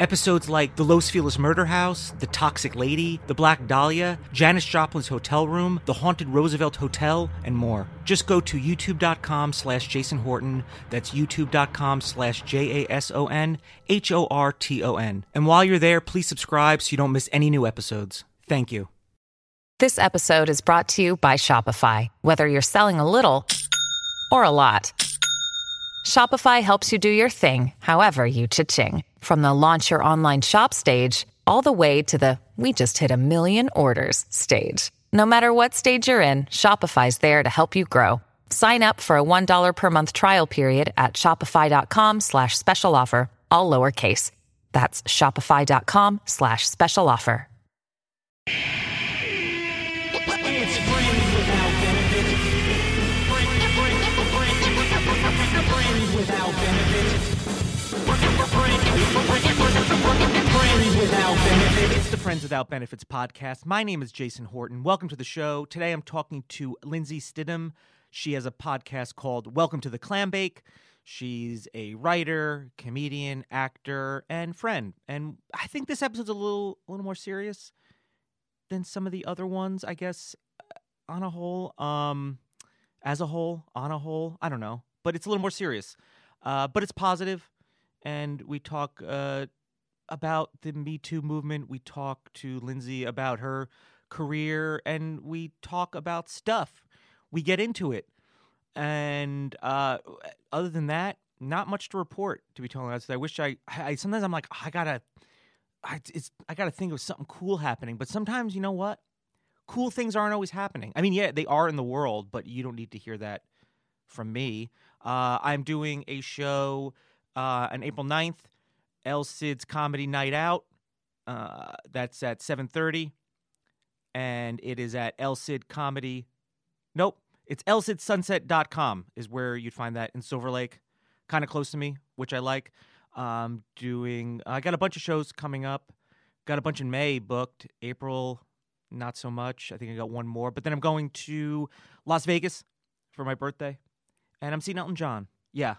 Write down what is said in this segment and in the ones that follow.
Episodes like The Los Feliz Murder House, The Toxic Lady, The Black Dahlia, Janis Joplin's Hotel Room, The Haunted Roosevelt Hotel, and more. Just go to youtube.com slash Jason Horton. That's youtube.com slash J A S O N H O R T O N. And while you're there, please subscribe so you don't miss any new episodes. Thank you. This episode is brought to you by Shopify. Whether you're selling a little or a lot, Shopify helps you do your thing, however you cha-ching. From the launch your online shop stage, all the way to the we just hit a million orders stage. No matter what stage you're in, Shopify's there to help you grow. Sign up for a $1 per month trial period at shopify.com slash special offer, all lowercase. That's shopify.com slash special offer. It's the Friends Without Benefits podcast. My name is Jason Horton. Welcome to the show. Today I'm talking to Lindsay Stidham. She has a podcast called Welcome to the Clam Bake. She's a writer, comedian, actor, and friend. And I think this episode's a little a little more serious than some of the other ones, I guess, uh, on a whole. Um as a whole, on a whole, I don't know. But it's a little more serious. Uh, but it's positive, and we talk uh, about the Me Too movement. We talk to Lindsay about her career, and we talk about stuff. We get into it, and uh, other than that, not much to report. To be totally honest, I wish I, I. Sometimes I'm like, I gotta, I, it's, I gotta think of something cool happening. But sometimes, you know what? Cool things aren't always happening. I mean, yeah, they are in the world, but you don't need to hear that from me. Uh, I'm doing a show uh, on April 9th, El Cid's Comedy Night Out. Uh, that's at 7.30. And it is at El Cid Comedy. Nope. It's elcidsunset.com is where you'd find that in Silver Lake. Kind of close to me, which I like. Um, doing, I got a bunch of shows coming up. Got a bunch in May booked. April, not so much. I think I got one more. But then I'm going to Las Vegas for my birthday and I'm seeing Elton John. Yeah,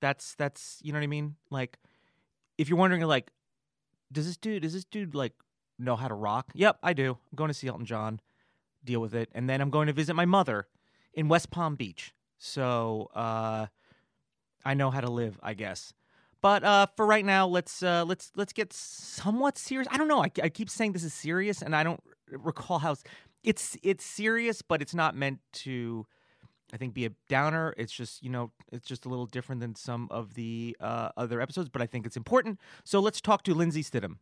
that's that's you know what I mean. Like, if you're wondering, like, does this dude does this dude like know how to rock? Yep, I do. I'm going to see Elton John, deal with it, and then I'm going to visit my mother in West Palm Beach. So uh, I know how to live, I guess. But uh, for right now, let's uh, let's let's get somewhat serious. I don't know. I, I keep saying this is serious, and I don't recall how it's it's serious, but it's not meant to. I think be a downer. It's just you know it's just a little different than some of the uh, other episodes, but I think it's important. So let's talk to Lindsay Stidham.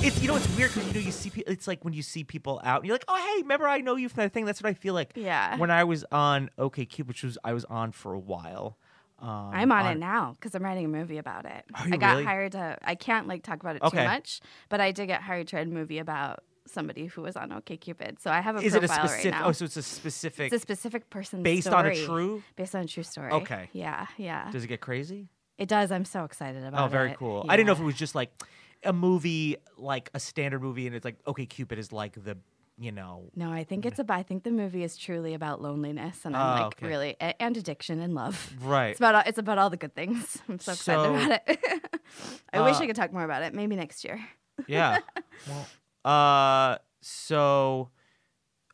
It's you know it's weird because you know you see pe- it's like when you see people out and you're like oh hey remember I know you from that thing that's what I feel like Yeah. when I was on OK Cupid which was I was on for a while. Um, I'm on, it now because I'm writing a movie about it. Are you I got really? hired to. I can't like talk about it Okay. too much, but I did get hired to write a movie about somebody who was on OkCupid. So I have a Is it a profile specific? right now. Oh, so it's a specific. it's a specific person based on a true- based on a true story. Okay. Yeah, yeah. Does it get crazy? it does. I'm so excited about oh, it. Oh, very cool. I didn't know if it was just like a movie, like a standard movie, and it's like OK Cupid is like the you know No, I think it's about. I think the movie is truly about loneliness, and ah, I'm Oh, like okay. really a- and addiction and love. right. It's about all, it's about all the good things. I'm so excited So, about it. I wish I ah. could talk more about it. Maybe next year. yeah. Well, uh, so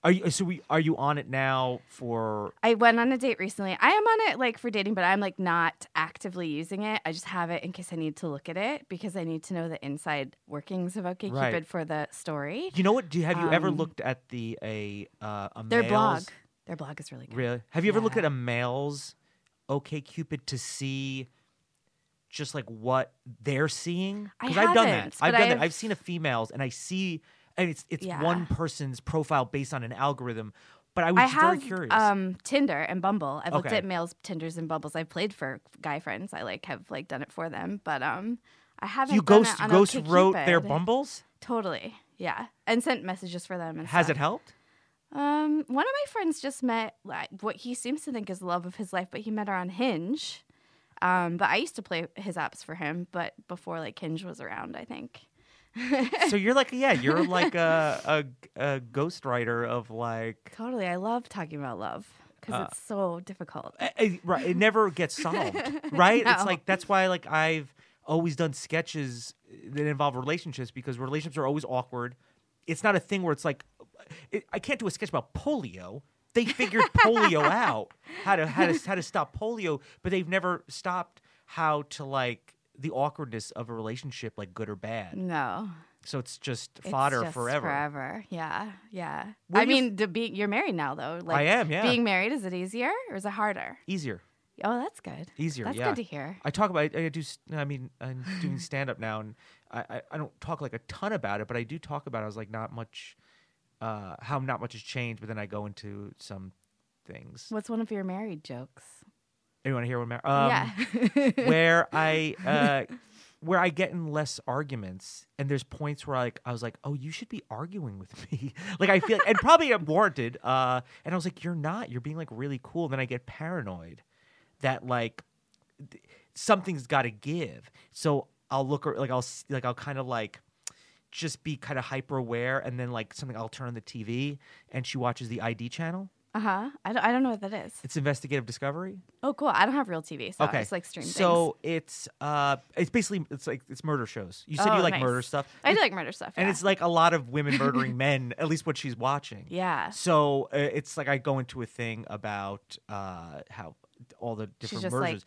are you? So we are you on it now for? I went on a date recently. I am on it like for dating, but I'm like not actively using it. I just have it in case I need to look at it because I need to know the inside workings of OkCupid Right. for the story. You know what? Do you, have you ever Um, looked at the a uh, a Their blog, their blog is really good. Really? Have you ever looked at a male's OkCupid to see just like what they're seeing? I I've done that. I've done that. I've- I've seen a female's and I see and it's it's Yeah. one person's profile based on an algorithm. But I was I just very curious. um, Tinder and Bumble. I've looked Okay. at males, Tinders, and Bumbles. I've played for guy friends. I like have like done it for them, but um, I haven't. you ghost ghost wrote their bumbles? Totally, yeah, and sent messages for them. And Has stuff. it helped? Um, one of my friends just met like what he seems to think is the love of his life, but he met her on Hinge. Um, but I used to play his apps for him, but before like Hinge was around, I think. so you're like, yeah, you're like a a, a ghostwriter of like. Totally, I love talking about love because Uh, it's so difficult. eh, eh, right, it never gets solved, right? It's like that's why like I've always done sketches that involve relationships because relationships are always awkward. It's not a thing where it's like it, I can't do a sketch about polio. They figured polio out how to how to how to stop polio, but they've never stopped how to like the awkwardness of a relationship, like good or bad. No, So it's just it's fodder just forever. Forever, yeah, yeah. I mean, to be you're married now though. Like, I am, yeah. Being married is it easier or is it harder? Easier, Oh, that's good. easier. That's yeah. good to hear. I talk about. I do. I mean, I'm doing stand up now, and I, I I don't talk like a ton about it, but I do talk about. It. I was like not much, uh, how not much has changed. But then I go into some things. What's one of your married jokes? You want to hear one? Mar- Um, yeah. where I uh, where I get in less arguments, and there's points where like I was like, oh, you should be arguing with me. like I feel, and probably I'm warranted. Uh, and I was like, you're not. You're being like really cool. And then I get paranoid that like th- something's got to give. So I'll look or like I'll like I'll kind of like just be kind of hyper aware, and then like something I'll turn on the TV, and she watches the ID channel. Uh huh. I don't, I don't know what that is. It's investigative discovery. Oh, cool. I don't have real TV, so okay, I just like stream So it's uh, it's basically it's like it's murder shows. You said Oh, you like nice. murder stuff. I do like murder stuff. and yeah. it's like a lot of women murdering men. At least what she's watching. yeah. So uh, it's like I go into a thing about uh, how all the different murders. like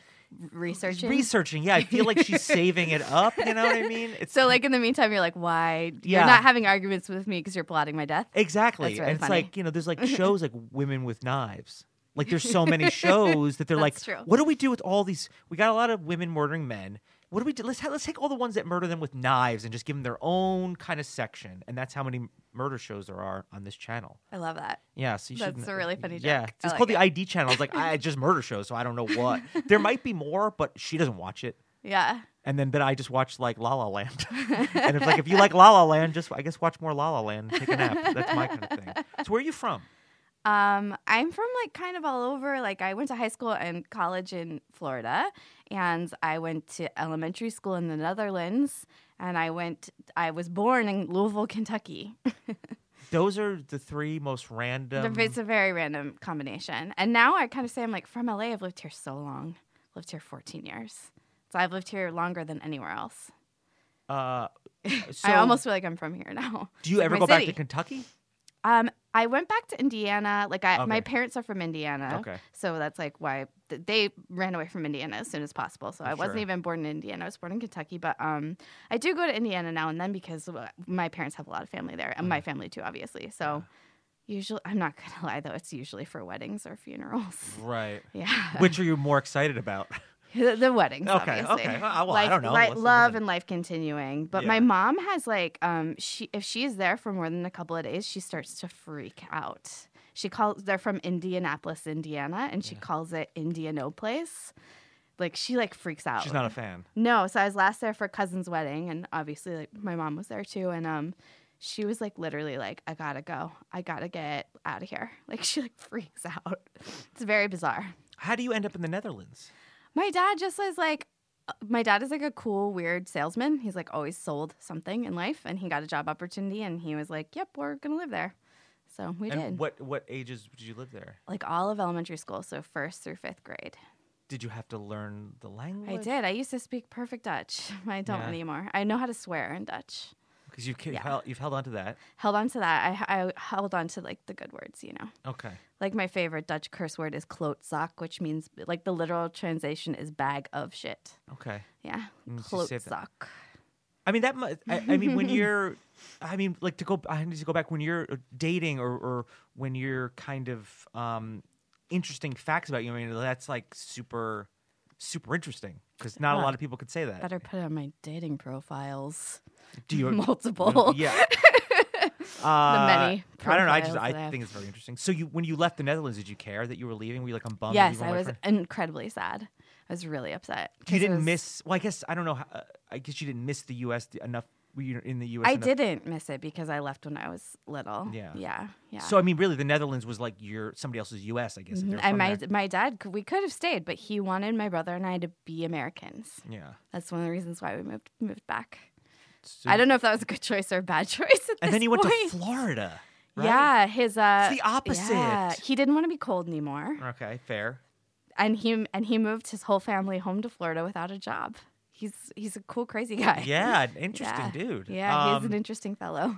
researching. Researching, yeah. I feel like she's saving it up. You know what I mean? It's So, like in the meantime, you're like, why? Yeah. You're not having arguments with me because you're plotting my death. exactly, That's really and it's funny. like you know, there's like shows like Women with Knives. Like there's so many shows that they're like, true. what do we do with all these? We got a lot of women murdering men. What do we do? Let's ha- let's take all the ones that murder them with knives and just give them their own kind of section. And that's how many murder shows there are on this channel. I love that. Yeah, so you That's should. a really funny Yeah, joke. it's like called the. ID channel. It's like I just murder shows, so I don't know what. there might be more, but she doesn't watch it. Yeah. And then, but I just watch like La La Land. and it's like if you like La La Land, just I guess watch more La La Land and take a nap. That's my kind of thing. So where are you from? Um, I'm from like kind of all over. Like I went to high school and college in Florida, and I went to elementary school in the Netherlands, and I went. I was born in Louisville, Kentucky. Those are the three most random. it's a very random combination. And now I kind of say I'm like from LA. I've lived here so long. Lived here 14 years, so I've lived here longer than anywhere else. Uh, so I almost feel like I'm from here now. Do you ever go back to Kentucky? Um, I went back to Indiana. Like I, my parents are from Indiana. Okay. So that's like why th- they ran away from Indiana as soon as possible. So I wasn't even born in Indiana. I was born in Kentucky, but um, I do go to Indiana now and then because uh, my parents have a lot of family there, and Mm. my family too, obviously. So usually, I'm not gonna lie though, it's usually for weddings or funerals. Right. Yeah. Which are you more excited about? The, the weddings, Okay, obviously. okay. Well, well, I don't know. li- love and life continuing. But Yeah. my mom has like, um, she if she's there for more than a couple of days, she starts to freak out. She calls. They're from Indianapolis, Indiana, and she calls it Indianopolis. Like she like freaks out. She's not a fan. No, so I was last there for a cousin's wedding, and obviously, like my mom was there too, and um, she was like literally like, "I gotta go, I gotta get out of here." Like she like freaks out. It's very bizarre. How do you end up in the Netherlands? My dad just was like, uh, my dad is like a cool, weird salesman. He's like always sold something in life, and he got a job opportunity, and he was like, "Yep, we're gonna live there." So we and did. what what ages did you live there? Like all of elementary school, so first through fifth grade. Did you have to learn the language? I did. I used to speak perfect Dutch. I don't Yeah. anymore. I know how to swear in Dutch. Because you've, Yeah. held, you've held on to that. Held on to that. I, I held on to like the good words, you know. Okay. Like my favorite Dutch curse word is klootzak, which means like the literal translation is bag of shit. Okay. Yeah, Mm, so save that. klootzak. I mean that. mu- I, I mean when you're, I mean like to go. I need to go back when you're dating or or when you're kind of um interesting facts about you. I mean that's like super super interesting because not a lot of people could say that. Better put it on my dating profiles. Do you Multiple. Yeah. Uh, many I don't know. I just I I think it's very interesting. So you when you left the Netherlands, did you care that you were leaving? Were you like I'm bummed? yes, I was incredibly sad. I was really upset. You didn't was- miss. Well, I guess I don't know. how- Uh, I guess you didn't miss the U.S. enough were you in the U.S. I the- didn't miss it because I left when I was little. Yeah. Yeah. Yeah. So I mean, really, the Netherlands was like your somebody else's U.S. I guess. Mm-hmm. and my there. my dad, we could have stayed, but he wanted my brother and I to be Americans. yeah. That's one of the reasons why we moved moved back. So- I don't know if that was a good choice or a bad choice. At And then you went to Florida. Right? Yeah, his uh, It's the opposite. Yeah, he didn't want to be cold anymore, Okay, fair. and he and he moved his whole family home to Florida without a job. He's he's a cool, crazy guy. Yeah, interesting Yeah. dude. Yeah, he's Um, an interesting fellow.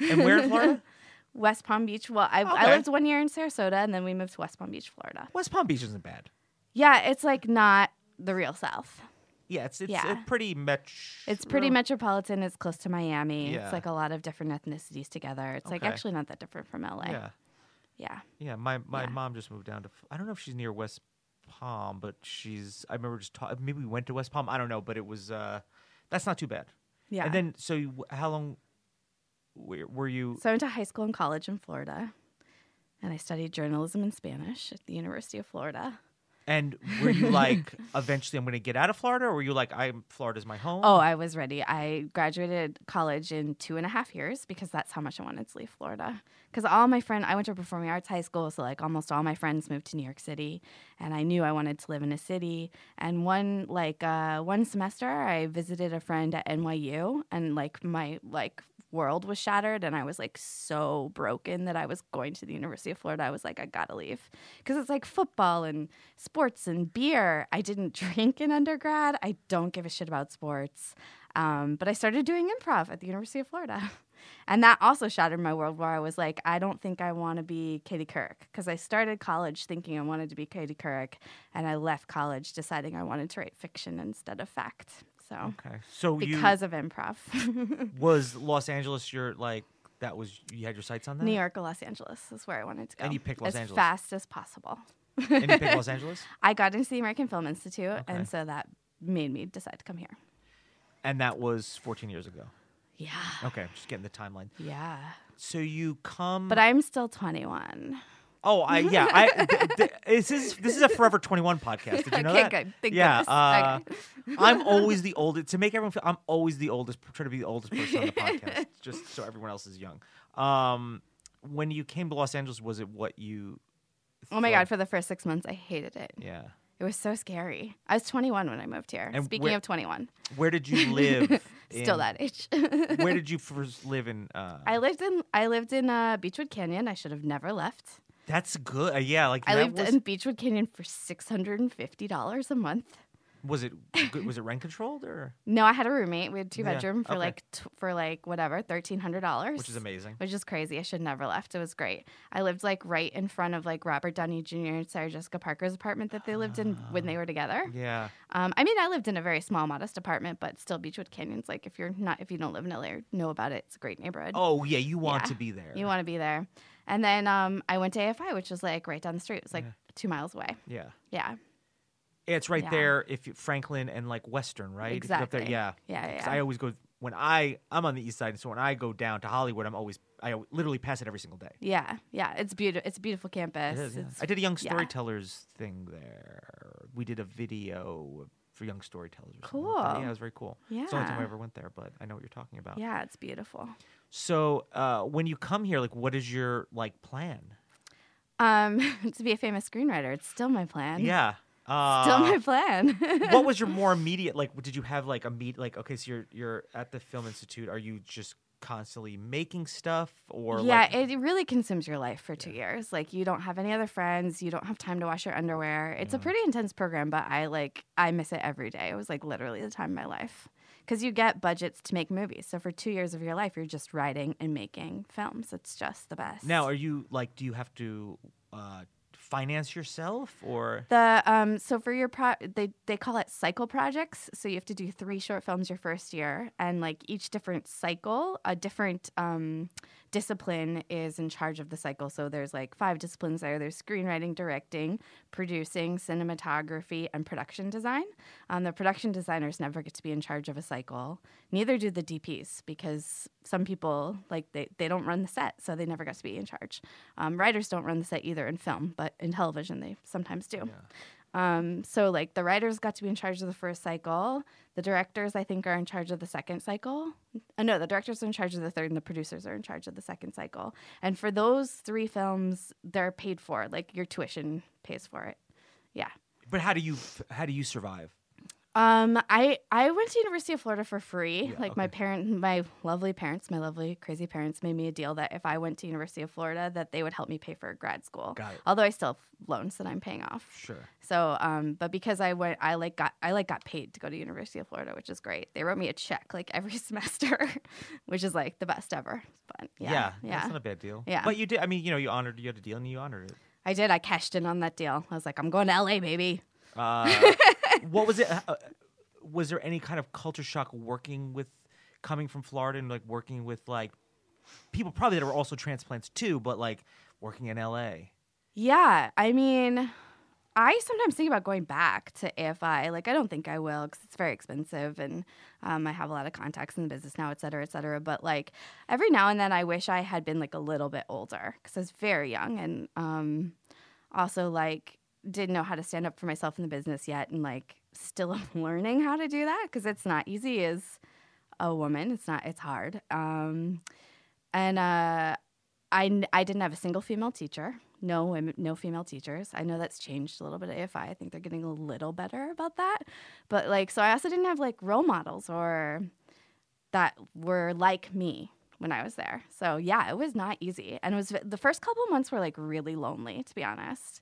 and where in Florida? West Palm Beach. Well, I, Okay. I lived one year in Sarasota, and then we moved to West Palm Beach, Florida. West Palm Beach isn't bad. Yeah, it's like not the real South. Yeah, it's it's Yeah. a pretty metro. It's pretty metropolitan. It's close to Miami. Yeah. It's like a lot of different ethnicities together. It's like actually not that different from LA. Yeah, Yeah. yeah. My my Yeah. mom just moved down to. I don't know if she's near West Palm, but she's. I remember just ta- maybe we went to West Palm. I don't know, but it was. uh That's not too bad. Yeah. And then, so you, how long were, were you? So I went to high school and college in Florida, and I studied journalism and Spanish at the University of Florida. And were you like, eventually, I'm going to get out of Florida, or were you like, I'm Florida's my home? Oh, I was ready. I graduated college in two and a half years because that's how much I wanted to leave Florida. Because all my friends, I went to a performing arts high school, so like almost all my friends moved to New York City, and I knew I wanted to live in a city. And one like uh, one semester, I visited a friend at NYU, and like my like world was shattered, and I was like so broken that I was going to the University of Florida. I was like, I gotta leave because it's like football and sports and beer. I didn't drink in undergrad. I don't give a shit about sports. Um, but I started doing improv at the University of Florida. And that also shattered my world where I was like, I don't think I want to be Katie Couric. Because I started college thinking I wanted to be Katie Couric, and I left college deciding I wanted to write fiction instead of fact. So, Okay. So because of improv, was Los Angeles your like that was you had your sights on that? New York or Los Angeles is where I wanted to go. And you picked Los as Angeles. fast as possible. And you picked Los Angeles? I got into the American Film Institute, Okay. and so that made me decide to come here. And that was 14 years ago. Yeah. Okay, just getting the timeline. Yeah. So you come But I'm still 21. Oh, I yeah, I th- th- this is this is a Forever 21 podcast. Did you know Okay, that? good. Thank yeah, goodness. uh. I'm always the oldest. To make everyone feel, I'm always the oldest. Trying to be the oldest person on the podcast, just so everyone else is young. Um, when you came to Los Angeles, was it what you? Oh my thought- God, for the first six months, I hated it. Yeah. It was so scary. I was 21 when I moved here. And Speaking where- of 21, Where did you live? still in- that age. Where did you first live in? Uh, I lived in I lived in uh, Beachwood Canyon. I should have never left. that's good. Uh, yeah, like I lived was, in Beachwood Canyon for six hundred and fifty dollars a month. Was it was it rent controlled or No, I had a roommate. We had two Yeah, bedroom for okay. like t- for like whatever thirteen hundred dollars, which is amazing. Which is crazy. I should never left. It was great. I lived like right in front of like Robert Downey Jr. and Sarah Jessica Parker's apartment that they lived in when they were together. Yeah. Um, I mean, I lived in a very small, modest apartment, but still, Beachwood Canyon's like if you're not if you don't live in LA know about it, it's a great neighborhood. Oh yeah, you want Yeah. to be there. You want to be there. And then um, I went to AFI, which was like right down the street. It was like two miles away. yeah. Yeah. It's right Yeah. there if you, Franklin and like Western, right? If you go up there- Exactly. yeah. Yeah, yeah, yeah. I always go when I I'm on the east side, and so when I go down to Hollywood, I'm always I literally pass it every single day. Yeah. Yeah. It's beautiful. It's a beautiful campus. It is, yeah. I did a young yeah. storytellers thing there. We did a video for young storytellers. Or something like. Cool. Yeah, it was very cool. Yeah, it's the only time I ever went there, but I know what you're talking about. Yeah, it's beautiful. So uh, when you come here, like, what is your like plan? Um, to be a famous screenwriter, it's still my plan. Yeah. Uh, Still my plan. what was your more immediate like did you have like a meet like okay so you're you're at the film institute are you just constantly making stuff or yeah, like, it really consumes your life for two years. Like you don't have any other friends, you don't have time to wash your underwear. It's a pretty intense program, but I like I miss it every day. It was like literally the time of my life. Because you get budgets to make movies. So for two years of your life, you're just writing and making films. It's just the best. now are you like do you have to uh finance yourself or The um so for your pro they they call it cycle projects. So you have to do three short films your first year, and like each different cycle, a different um discipline is in charge of the cycle. So there's like five disciplines there. There's screenwriting, directing, producing, cinematography, and production design. Um, the production designers never get to be in charge of a cycle. Neither do the DPs because some people like they, they don't run the set, so they never get to be in charge. Um, writers don't run the set either in film, but in television they sometimes do. Um, so like the writers got to be in charge of the first cycle. The directors, I think, are in charge of the second cycle. Uh, no, the directors are in charge of the third, and the producers are in charge of the second cycle. And for those three films, they're paid for. Like your tuition pays for it. Yeah. But how do you how do you survive? Um, I I went to University of Florida for free. Yeah, like my okay. parent, my lovely parents, my lovely crazy parents made me a deal that if I went to University of Florida, that they would help me pay for grad school. Got it. Although I still have loans that I'm paying off. Sure. So, um, but because I went, I like got I like got paid to go to University of Florida, which is great. They wrote me a check like every semester, which is like the best ever. But yeah, Yeah, yeah, that's not a bad deal. Yeah. But you did. I mean, you know, you honored. You had a deal, and you honored it. I did. I cashed in on that deal. I was like, I'm going to LA, baby. Uh, what was it? Uh, was there any kind of culture shock working with coming from Florida and like working with like people probably that were also transplants too, but like working in LA? Yeah, I mean, I sometimes think about going back to AFI. Like, I don't think I will because it's very expensive, and um, I have a lot of contacts in the business now, et cetera, et cetera. But like, every now and then, I wish I had been like a little bit older because I was very young, and um, also like didn't know how to stand up for myself in the business yet, and like still am learning how to do that because it's not easy as a woman. It's not. It's hard. Um, and uh, I, I didn't have a single female teacher. No women, no female teachers. I know that's changed a little bit at AFI. I think they're getting a little better about that. But like, so I also didn't have like role models or that were like me when I was there. So yeah, it was not easy. And it was the first couple months were like really lonely, to be honest.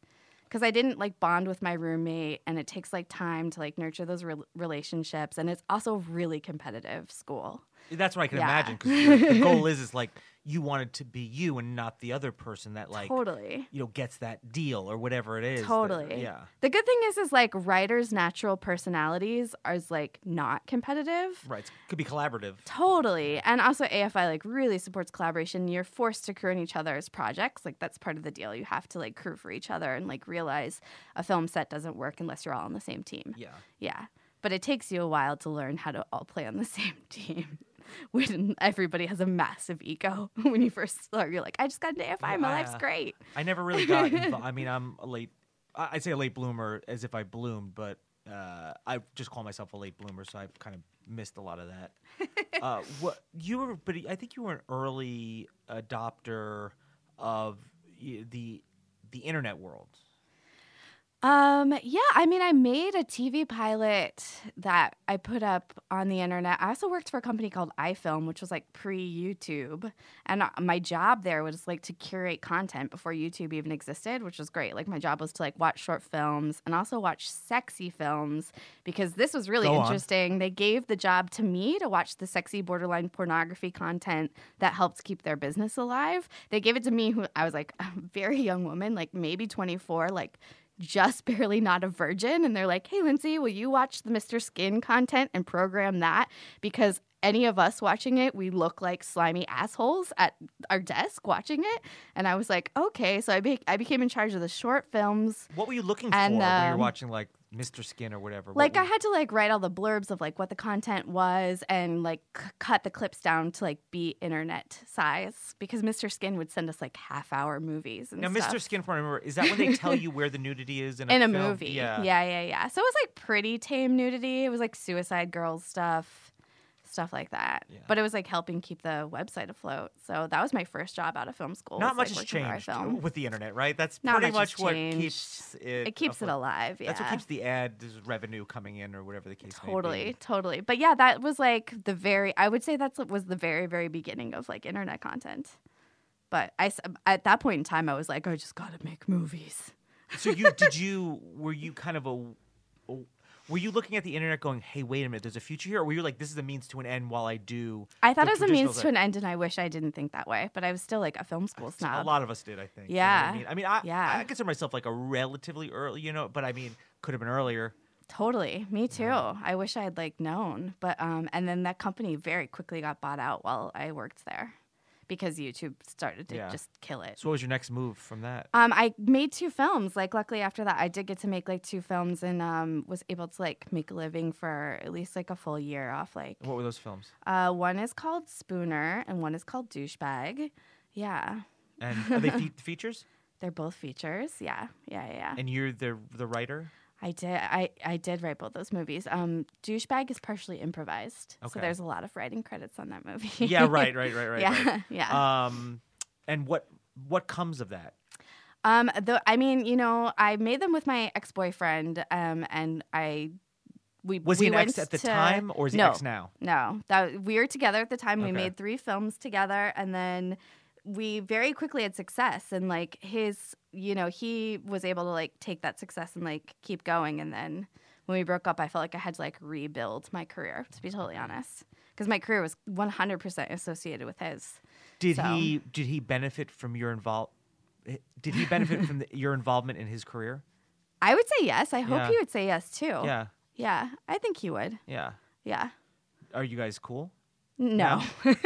Because I didn't like bond with my roommate, and it takes like time to like nurture those re- relationships, and it's also really competitive school. That's what I can Yeah. imagine. Because the goal is is like you wanted to be you and not the other person that like totally. you know gets that deal or whatever it is. that- Totally. yeah. The good thing is, is like writers' natural personalities are is, like not competitive. Right. It could be collaborative. Totally. And also AFI like really supports collaboration. You're forced to crew in each other's projects. Like that's part of the deal. You have to like crew for each other and like realize a film set doesn't work unless you're all on the same team. Yeah. Yeah. But it takes you a while to learn how to all play on the same team. When everybody has a massive ego when you first start, you're like, I just got into AFI, my life's great. I never really got. invo- I mean, I'm a late. I- I'd say a late bloomer, as if I bloomed, but uh, I just call myself a late bloomer, so I've kind of missed a lot of that. uh, what you were, but I think you were an early adopter of the the internet world. Um, yeah, I mean, I made a TV pilot that I put up on the internet. I also worked for a company called iFilm, which was like pre YouTube. And uh, my job there was like to curate content before YouTube even existed, which was great. Like, my job was to like watch short films and also watch sexy films because this was really Go on. interesting. They gave the job to me to watch the sexy borderline pornography content that helped keep their business alive. They gave it to me, who I was like a very young woman, like maybe 24, like just barely not a virgin. And they're like, hey, Lindsay, will you watch the Mr. Skin content and program that? Because any of us watching it, we look like slimy assholes at our desk watching it. And I was like, okay. So I, be- I became in charge of the short films. What were you looking And, for when you're um, watching like Mr. Skin or whatever? What Like I had to like write all the blurbs of like what the content was and like c- cut the clips down to like be internet size because Mr. Skin would send us like half hour movies and now, stuff. Mr. Skin, from what I remember, is that when they tell you where the nudity is in a, in a film? movie. Yeah. yeah, yeah, yeah. So it was like pretty tame nudity. It was like Suicide Girls stuff, stuff like that. Yeah. But it was like helping keep the website afloat. So that was my first job out of film school. Not was, much like, has changed with the internet, right? That's Not pretty much much what keeps it. It keeps it alive. Yeah. That's what keeps the ad revenue coming in, or whatever the case may Totally, be. totally. But yeah, that was like the very. I would say that's was the very, very beginning of like internet content. But I um, at that point in time, I was like, I just gotta make movies. So you did you were you kind of a, a- were you looking at the internet going, hey, wait a minute, there's a future here, or were you like, this is a means to an end while I do? I thought it was a means to an end, and I wish I didn't think that way. But I was still like a film school snob. A lot of us did, I think. you know Yeah. I mean, I mean, I, Yeah. I consider myself like a relatively early, you know, but I mean, could have been earlier. Totally, me too. I wish I had like known, but um, and then that company very quickly got bought out while I worked there, because YouTube started to Yeah. just kill it. So what was your next move from that? Um, I made two films. Like, luckily after that, I did get to make like two films, and um, was able to like make a living for at least like a full year off. Like, What were those films? uh, one is called Spooner, and one is called Douchebag. Yeah, And are they fe- features? they're both features. Yeah, yeah, yeah. yeah. And you're the the writer. I did. I, I did write both those movies. Um, Douchebag is partially improvised, Okay. so there's a lot of writing credits on that movie. Yeah, right, right, right, right. yeah, right. yeah. Um, and what what comes of that? Um, the I mean, you know, I made them with my ex boyfriend. Um, and I we Was we he an ex at the to- time, or is he no, ex now? No, that we were together at the time. We made three films together, and then we very quickly had success. And like his, you know, he was able to like take that success and like keep going. And then when we broke up, I felt like I had to like rebuild my career. To be totally honest, because my career was 100% associated with his. Did So- he did he benefit from your invol? Eh, did he benefit from the, your involvement in his career? I would say yes. I hope Yeah. he would say yes too. Yeah, Yeah, I think he would. yeah. Yeah. Are you guys cool? No,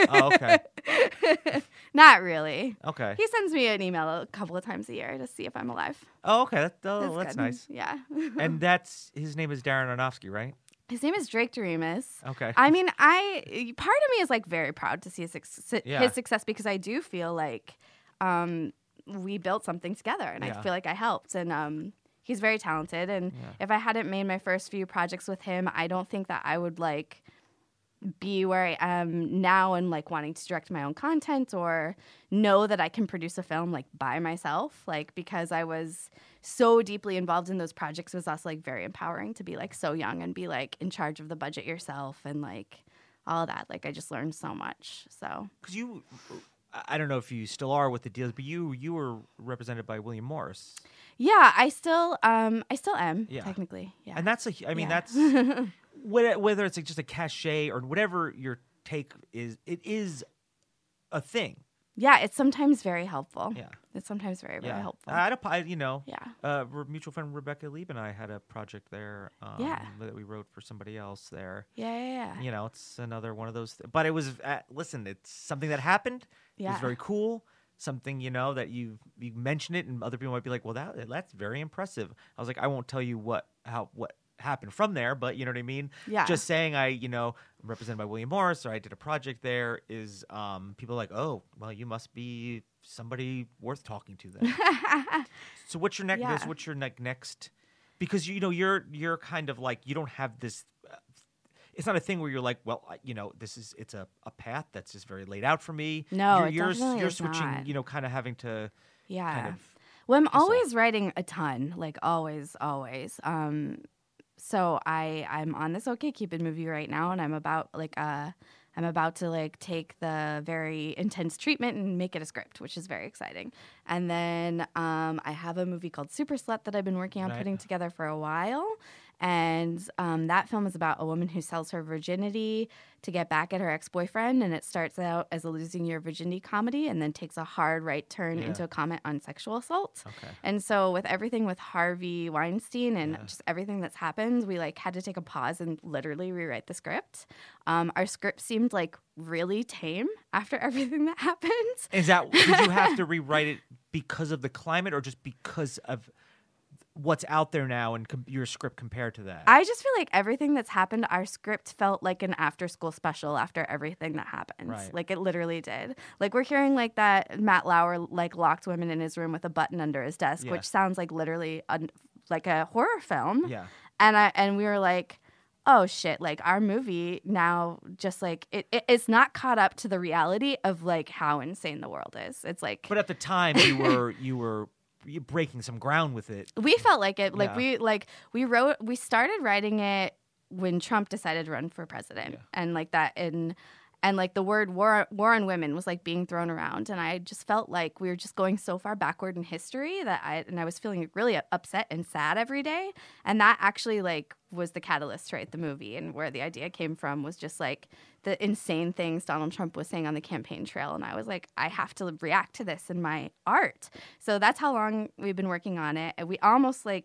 Oh, okay, not really. okay. He sends me an email a couple of times a year to see if I'm alive. Oh, okay. That, oh, that's, good. nice. Yeah. And that's his name is Darren Aronofsky, right? His name is Drake Doremus. Okay. I mean, I part of me is like very proud to see his, suc- Yeah. his success because I do feel like um, we built something together, and Yeah. I feel like I helped. And um, he's very talented. And if I hadn't made my first few projects with him, I don't think that I would like be where I am now and like wanting to direct my own content or know that I can produce a film like by myself. Like because I was so deeply involved in those projects was also like very empowering to be like so young and be like in charge of the budget yourself and like all that. Like I just learned so much. So Because you, I- don't know if you still are with the deals, but you you were represented by William Morris, yeah, I still um I still am Yeah. technically. Yeah. and that's a I mean, Yeah. that's whether it's like just a cachet or whatever your take is. It is a thing. yeah, it's sometimes very helpful. Yeah. It's sometimes very, very Yeah. helpful. I had a, you know, Yeah. uh, mutual friend Rebecca Lieb and I had a project there. Um, Yeah. That we wrote for somebody else there. yeah, yeah, yeah. You know, it's another one of those. Th- but it was, uh, listen, it's something that happened. It was very cool. Something you know that you you mention it, and other people might be like, "Well, that that's very impressive." I was like, I won't tell you what how what happened from there, but you know what I mean. Yeah. Just saying, I you know I'm represented by William Morris, or I did a project there. Is um people are like, oh, well, you must be somebody worth talking to then. so what's your next? Yeah. What's your ne- next? Because you know you're you're kind of like you don't have this. Uh, it's not a thing where you're like, well, I- you know, this is it's a, a path that's just very laid out for me. No, you're you're, you're switching. not. You know, kind of having to. Yeah. kind of well, I'm always writing a ton, like always, always. Um, so I I'm on this OK Cupid movie right now, and I'm about like uh I'm about to like take the very intense treatment and make it a script, which is very exciting. And then um, I have a movie called Super Slut that I've been working on Right. putting together for a while. And um, that film is about a woman who sells her virginity to get back at her ex boyfriend. And it starts out as a losing your virginity comedy and then takes a hard right turn Yeah. into a comment on sexual assault. Okay. And so with everything with Harvey Weinstein and just everything that's happened, we like had to take a pause and literally rewrite the script. Um, our script seemed like really tame after everything that happened. Is that did you have to rewrite it because of the climate, or just because of what's out there now and com- your script compared to that? I just feel like everything that's happened, our script felt like an after school special after everything that happened. Right. Like it literally did. Like we're hearing like that Matt Lauer like locked women in his room with a button under his desk, Yeah. which sounds like literally a, like a horror film. yeah. and I and we were like, oh shit! Like our movie now, just like it, it, it's not caught up to the reality of like how insane the world is. It's like But at the time, you were you were breaking some ground with it. we felt like it. Like Yeah. we like we wrote we started writing it when Trump decided to run for president, and like that in. And like the word war, war on women was like being thrown around, and I just felt like we were just going so far backward in history that I and I was feeling really upset and sad every day, and that actually like was the catalyst right the movie, and where the idea came from was just like the insane things Donald Trump was saying on the campaign trail, and I was like, I have to react to this in my art. So that's how long we've been working on it, and we almost like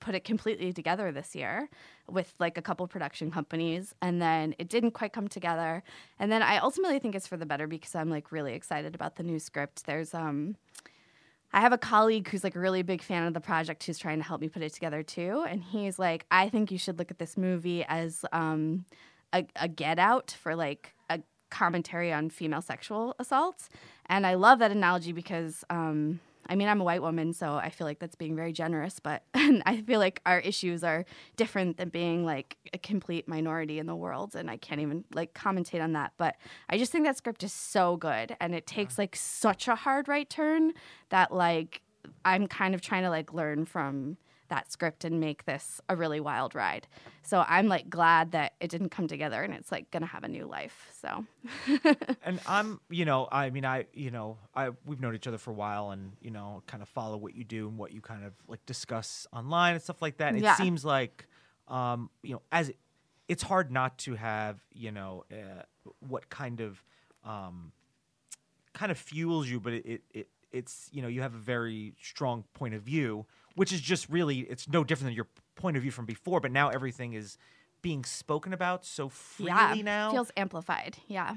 put it completely together this year with like a couple production companies and then it didn't quite come together and then i ultimately think it's for the better because i'm like really excited about the new script there's um I have a colleague who's like a really big fan of the project who's trying to help me put it together too. And he's like, I think you should look at this movie as um, a, a get out for like a commentary on female sexual assault. And I love that analogy because um, I mean, I'm a white woman, so I feel like that's being very generous, but I feel like our issues are different than being like a complete minority in the world. And I can't even like commentate on that. But I just think that script is so good. And it takes like such a hard right turn that like I'm kind of trying to like learn from that script and make this a really wild ride. So I'm like glad that it didn't come together and it's like gonna have a new life. So and I'm, you know, I mean, I, you know, I we've known each other for a while, and you know, kind of follow what you do and what you kind of like discuss online and stuff like that. It Yeah. seems like, um, you know, as it, it's hard not to have, you know, uh, what kind of, um, kind of fuels you, but it, it, it it's you know you have a very strong point of view, which is just really it's no different than your point of view from before, but now everything is being spoken about so freely yeah, now. feels amplified. Yeah.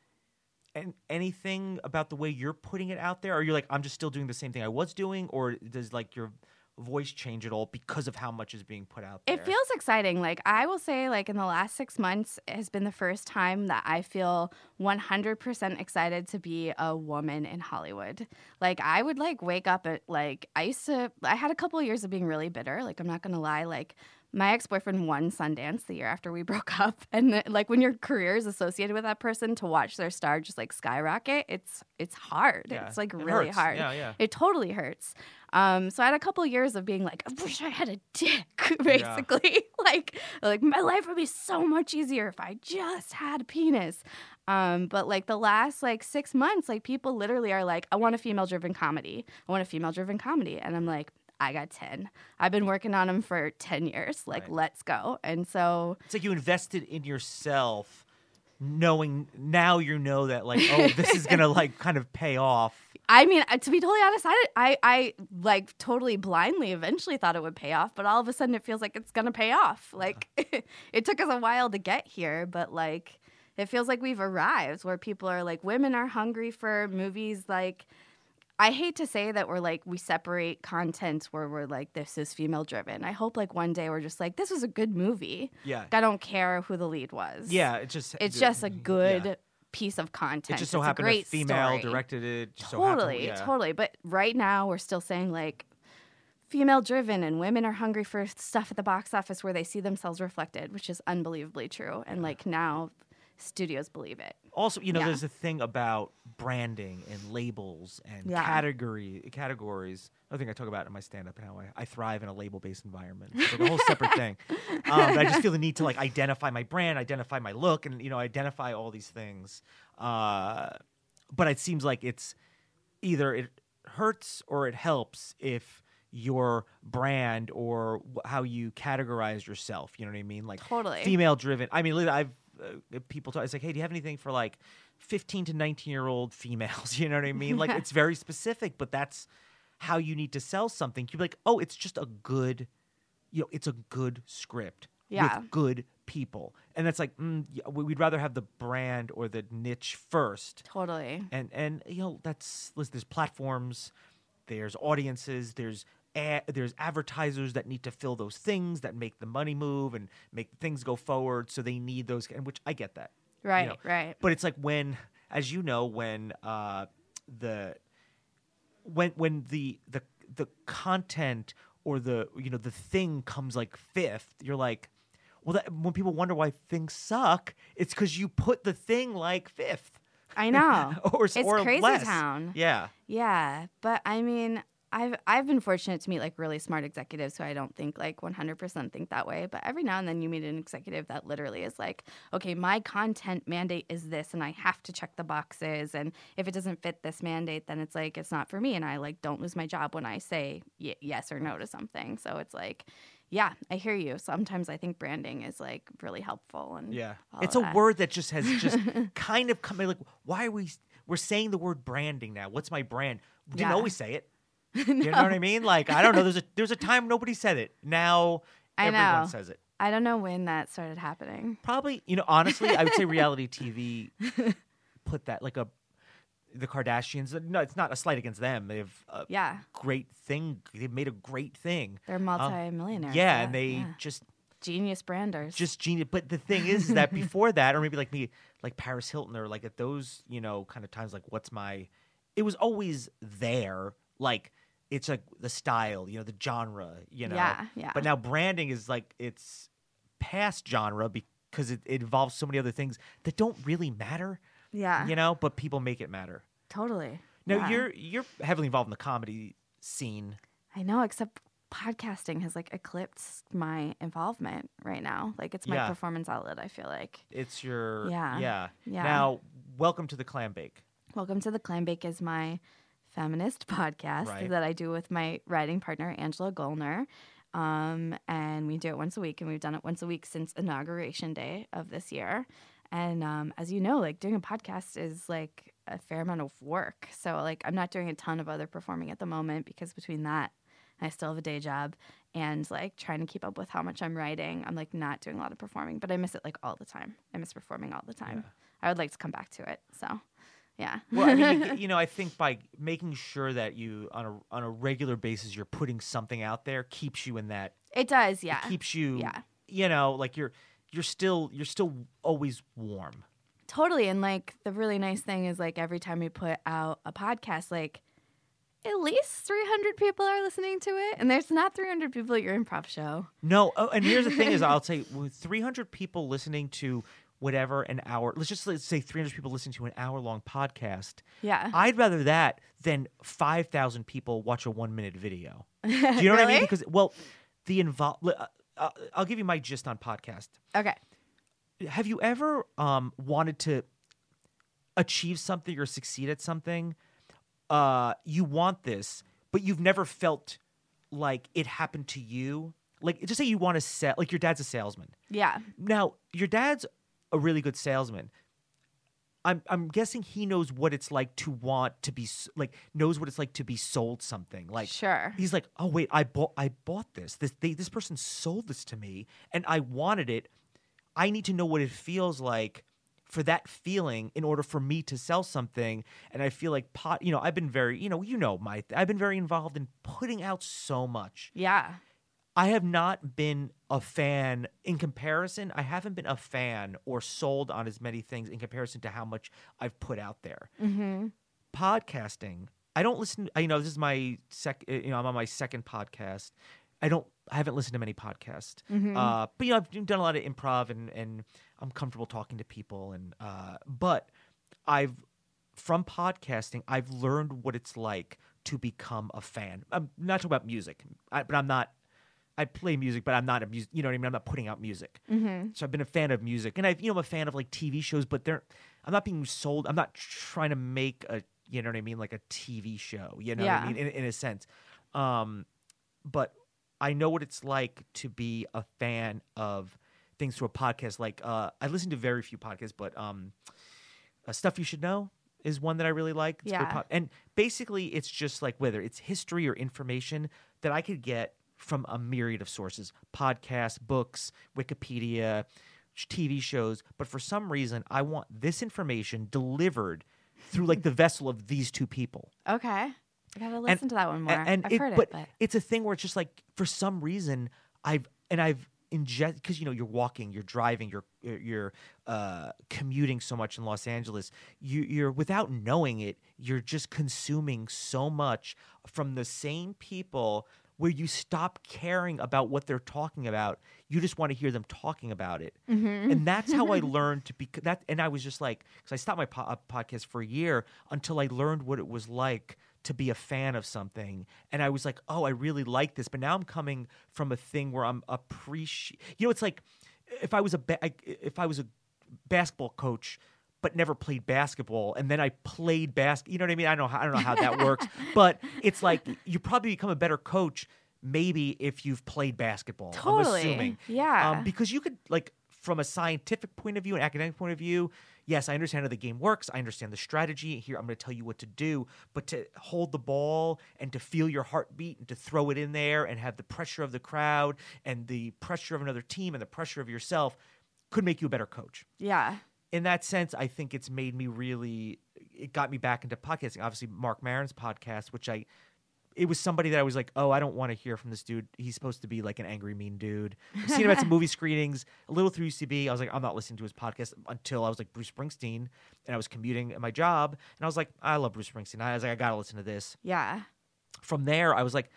and anything about the way you're putting it out there? Or you're like, I'm just still doing the same thing I was doing, or does like your voice change at all because of how much is being put out there? It feels exciting. Like I will say, like in the last six months has been the first time that I feel 100% excited to be a woman in Hollywood. Like I would like wake up at like I used to. I had a couple of years of being really bitter. Like I'm not gonna lie. Like my ex boyfriend won Sundance the year after we broke up, and like when your career is associated with that person, to watch their star just like skyrocket, it's it's hard. Yeah, It's like it really hurts. hard. Yeah, yeah. It totally hurts. Um, so I had a couple years of being like, I wish I had a dick, basically. like, like my life would be so much easier if I just had a penis. Um, but like the last like six months, like people literally are like, I want a female driven comedy. I want a female driven comedy. And I'm like, I got 10. I've been working on them for 10 years. Like, Right. let's go. And so It's like you invested in yourself, knowing now you know that like, oh, this is gonna like kind of pay off. I mean, uh, to be totally honest, I, I, I like totally blindly eventually thought it would pay off, but all of a sudden it feels like it's gonna pay off. Like it took us a while to get here, but like it feels like we've arrived where people are like, women are hungry for movies like. I hate to say that we're like we separate content where we're like this is female driven. I hope like one day we're just like this was a good movie. Yeah. I don't care who the lead was. Yeah, it's just it's just a good yeah. piece of content. It just so It's a happened great a female story directed it. Just so happened- totally, yeah. totally. But right now, we're still saying like female driven and women are hungry for stuff at the box office where they see themselves reflected, which is unbelievably true. And like now, studios believe it. Also, you know, Yeah. there's a thing about branding and labels and Yeah. category categories. Another thing I talk about in my stand-up and how I, I thrive in a label-based environment. It's like a whole separate thing. Um, but I just feel the need to like identify my brand, identify my look, and you know, identify all these things. Uh, but it seems like it's either it hurts or it helps if your brand or how you categorize yourself. You know what I mean? Like Totally. female driven. I mean, I've uh, people talk. It's like, hey, do you have anything for like fifteen to nineteen year old females? You know what I mean? Like it's very specific, but that's how you need to sell something. You'd be like, oh, it's just a good, you know, it's a good script Yeah. with good people, and that's like, mm, we- we'd rather have the brand or the niche first Totally. and and you know that's listen, there's platforms there's audiences there's a, there's advertisers that need to fill those things that make the money move and make things go forward so they need those and which i get that you Right, know. right. but it's like when as you know when uh the when when the the the content or the you know the thing comes like fifth you're like well that, when people wonder why things suck it's because you put the thing like fifth I know. or it's or crazy less. town. Yeah. Yeah, but I mean, I've I've been fortunate to meet like really smart executives who I don't think like 100% think that way, but every now and then you meet an executive that literally is like, "Okay, my content mandate is this and I have to check the boxes and if it doesn't fit this mandate, then it's like it's not for me and I like don't lose my job when I say y- yes or no to something." So it's like yeah, I hear you. Sometimes I think branding is like really helpful and Yeah. It's a that. word that just has just kind of come like why are we we're saying the word branding now. What's my brand? We didn't Yeah. always say it. You know what I mean? Like I don't know. There's a there's a time nobody said it. Now I everyone know. says it. I don't know when that started happening. Probably, you know, honestly, I would say reality TV put that like a the Kardashians. No, it's not a slight against them. They've a Yeah, great thing. They've made a great thing. they're multi-millionaires. Um, Yeah, and they yeah. just genius branders. just genius. But the thing is, is that before that, or maybe like me, like Paris Hilton, or like at those, you know, kind of times, like what's my? It was always there. Like it's like the style, you know, the genre, you know. Yeah, yeah. But now branding is like it's past genre because it, it involves so many other things that don't really matter, yeah, you know. But people make it matter. totally. Now Yeah. you're you're heavily involved in the comedy scene. I know, except podcasting has like eclipsed my involvement right now. Like it's my Yeah. performance outlet. I feel like. It's your Yeah, yeah. yeah. Now, welcome to the clam bake. Welcome to the Clam Bake is my feminist podcast Right. that I do with my writing partner Angela Golner. Um, and we do it once a week, and we've done it once a week since inauguration day of this year. And um, as you know, like doing a podcast is like a fair amount of work. So like I'm not doing a ton of other performing at the moment because between that, I still have a day job and like trying to keep up with how much I'm writing. I'm like not doing a lot of performing, but I miss it like all the time. I miss performing all the time. I would like to come back to it. So, yeah. Well, I mean, you, you know, I think by making sure that you on a on a regular basis you're putting something out there keeps you in that. It does, yeah. It keeps you. Yeah. You know, like you're you're still you're still always warm. Totally. And like the really nice thing is like every time we put out a podcast, like at least 300 people are listening to it. And there's not 300 people at your improv show. No, oh, and here's the thing: is I'll say with 300 people listening to whatever an hour. Let's just let's say 300 people listen to an hour long podcast. Yeah. I'd rather that than 5,000 people watch a one minute video. Do you know what I mean? Because well, the involve. Uh, I'll give you my gist on podcast. okay. have you ever um, wanted to achieve something or succeed at something? Uh, you want this, but you've never felt like it happened to you. Like, just say you want to sell, like your dad's a salesman. Yeah. Now, your dad's a really good salesman. I'm I'm guessing he knows what it's like to want to be like knows what it's like to be sold something. Like Sure. he's like, "Oh wait, I bought I bought this. This they, this person sold this to me and I wanted it. I need to know what it feels like for that feeling in order for me to sell something." And I feel like pot, you know, I've been very, you know, you know my I've been very involved in putting out so much. Yeah. I have not been a fan in comparison. I haven't been a fan or sold on as many things in comparison to how much I've put out there. Mm-hmm. Podcasting, I don't listen. You know this is my sec. You know, I'm on my second podcast. I don't. I haven't listened to many podcasts. Mm-hmm. Uh, but you know, I've done a lot of improv and and I'm comfortable talking to people. And uh, but I've from podcasting, I've learned what it's like to become a fan. I'm not talking about music, I, but I'm not. I play music, but I'm not a music. You know what I mean? I'm not putting out music. Mm-hmm. So I've been a fan of music, and I, you know, I'm a fan of like TV shows, but they're. I'm not being sold. I'm not trying to make a, you know what I mean, like a TV show. You know what I mean, in, in a sense. Um, but I know what it's like to be a fan of things through a podcast. Like uh, I listen to very few podcasts, but um, uh, stuff you should know is one that I really like. It's Yeah. pop- and basically, it's just like whether it's history or information that I could get from a myriad of sources: podcasts, books, Wikipedia, TV shows. But for some reason, I want this information delivered through like the vessel of these two people. Okay. I gotta listen to that one more. A- And I've it, heard but, it, but it's a thing where it's just like for some reason I've and I've ingest because you know you're walking, you're driving, you're you're- you're uh, commuting so much in Los Angeles. You you're without knowing it, you're just consuming so much from the same people where you stop caring about what they're talking about. You just want to hear them talking about it, and that's how I learned to be that. And I was just like, because I stopped my po- uh, podcast for a year until I learned what it was like to be a fan of something and i was like oh i really like this but now i'm coming from a thing where i'm appreciate you know it's like if i was a ba- if i was a basketball coach but never played basketball and then i played basket you know what i mean i don't know how, i don't know how that works but it's like you probably become a better coach maybe if you've played basketball i'm Totally. assuming Yeah. um, because you could like from a scientific point of view, an academic point of view, yes, I understand how the game works. I understand the strategy. Here, I'm going to tell you what to do. But to hold the ball and to feel your heartbeat and to throw it in there and have the pressure of the crowd and the pressure of another team and the pressure of yourself could make you a better coach. Yeah. In that sense, I think it's made me really, it got me back into podcasting. Obviously, Marc Maron's podcast, which I, it was somebody that I was like, oh, I don't want to hear from this dude. He's supposed to be like an angry, mean dude. I've seen him at some movie screenings, a little through UCB. I was like, I'm not listening to his podcast until I was like Bruce Springsteen, and I was commuting at my job, and I was like, I love Bruce Springsteen. I was like, I gotta listen to this. Yeah. From there, I was like,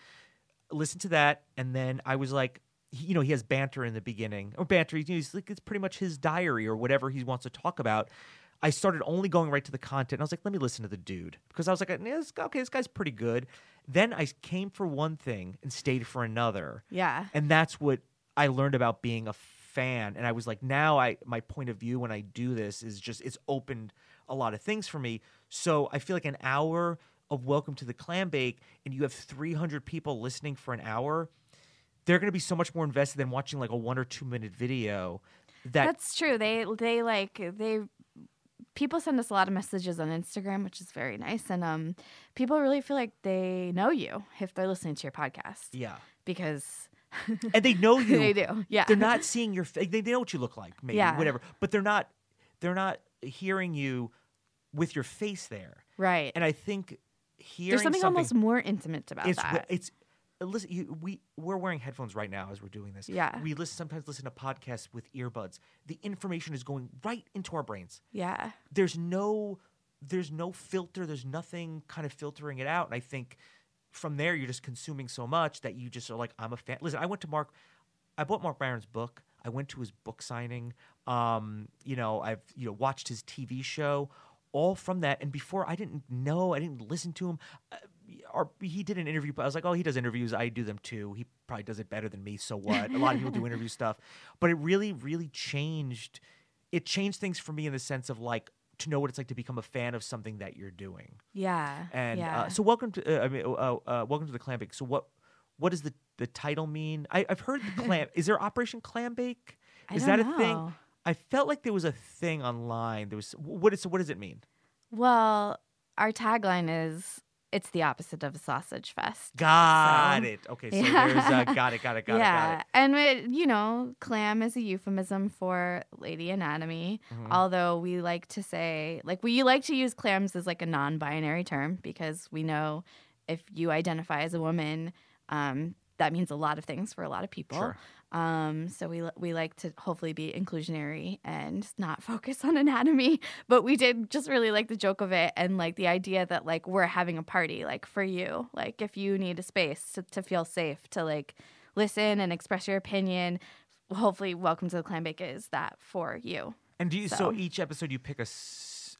listen to that, and then I was like, he, you know, he has banter in the beginning, or banter. He's, he's like, it's pretty much his diary or whatever he wants to talk about. I started only going right to the content. I was like, let me listen to the dude because I was like, "Yeah, this- okay, this guy's pretty good. Then I came for one thing and stayed for another, Yeah. and that's what I learned about being a fan. And I was like, now I my point of view when I do this is just it's opened a lot of things for me. So I feel like an hour of Welcome to the Clam Bake, and you have 300 people listening for an hour. They're going to be so much more invested than watching like a one or two minute video. That That's true. They they like they people send us a lot of messages on Instagram, which is very nice, and um, people really feel like they know you if they're listening to your podcast yeah, because and they know you. they do. Yeah, they're not seeing your face. They, they know what you look like, maybe Yeah. whatever, but they're not they're not hearing you with your face there. right. And I think hearing There's something, something almost more intimate about it's that. it's listen you, we we're wearing headphones right now as we're doing this. Yeah. we listen sometimes listen to podcasts with earbuds. The information is going right into our brains. Yeah, there's no there's no filter. There's nothing kind of filtering it out. And i think from there you're just consuming so much that you just are like i'm a fan. Listen i went to mark i bought Marc Maron's book. I went to his book signing. Um you know i've you know watched his tv show all from that. And before i didn't know i didn't listen to him. Uh, or he did an interview but i was like oh he does interviews i do them too he probably does it better than me so what a lot of people do interview stuff but it really really changed it changed things for me in the sense of like to know what it's like to become a fan of something that you're doing yeah, and yeah. uh, so welcome to uh, I mean uh, uh, welcome to the clam bake. So what what does the the title mean? I, I've heard the clam. is there Operation Clam Bake? Is that a thing? I felt like there was a thing online. There was what is so what does it mean? well, our tagline is "It's the opposite of a sausage fest." Got So- it. Okay, so Yeah. there's uh, got it, got it, got yeah, it, got it. and it, you know, clam is a euphemism for lady anatomy. Mm-hmm. Although we like to say, like, we like to use clams as like a non-binary term because we know if you identify as a woman, um, that means a lot of things for a lot of people. Sure. Um, so we we like to hopefully be inclusionary and not focus on anatomy, but we did just really like the joke of it and like the idea that like we're having a party like for you, like if you need a space to, to feel safe to like listen and express your opinion. Hopefully, welcome to the clam bake is that for you. And do you so, So- each episode you pick a s-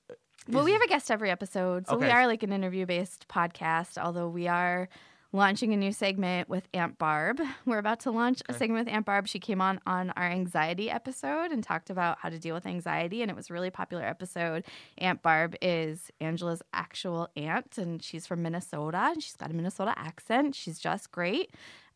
Well, we have a guest every episode, so we are like an interview based podcast. Although we are launching a new segment with Aunt Barb. We're about to launch a segment with Aunt Barb. She came on on our anxiety episode and talked about how to deal with anxiety, and it was a really popular episode. Aunt Barb is Angela's actual aunt, and she's from Minnesota, and she's got a Minnesota accent. She's just great.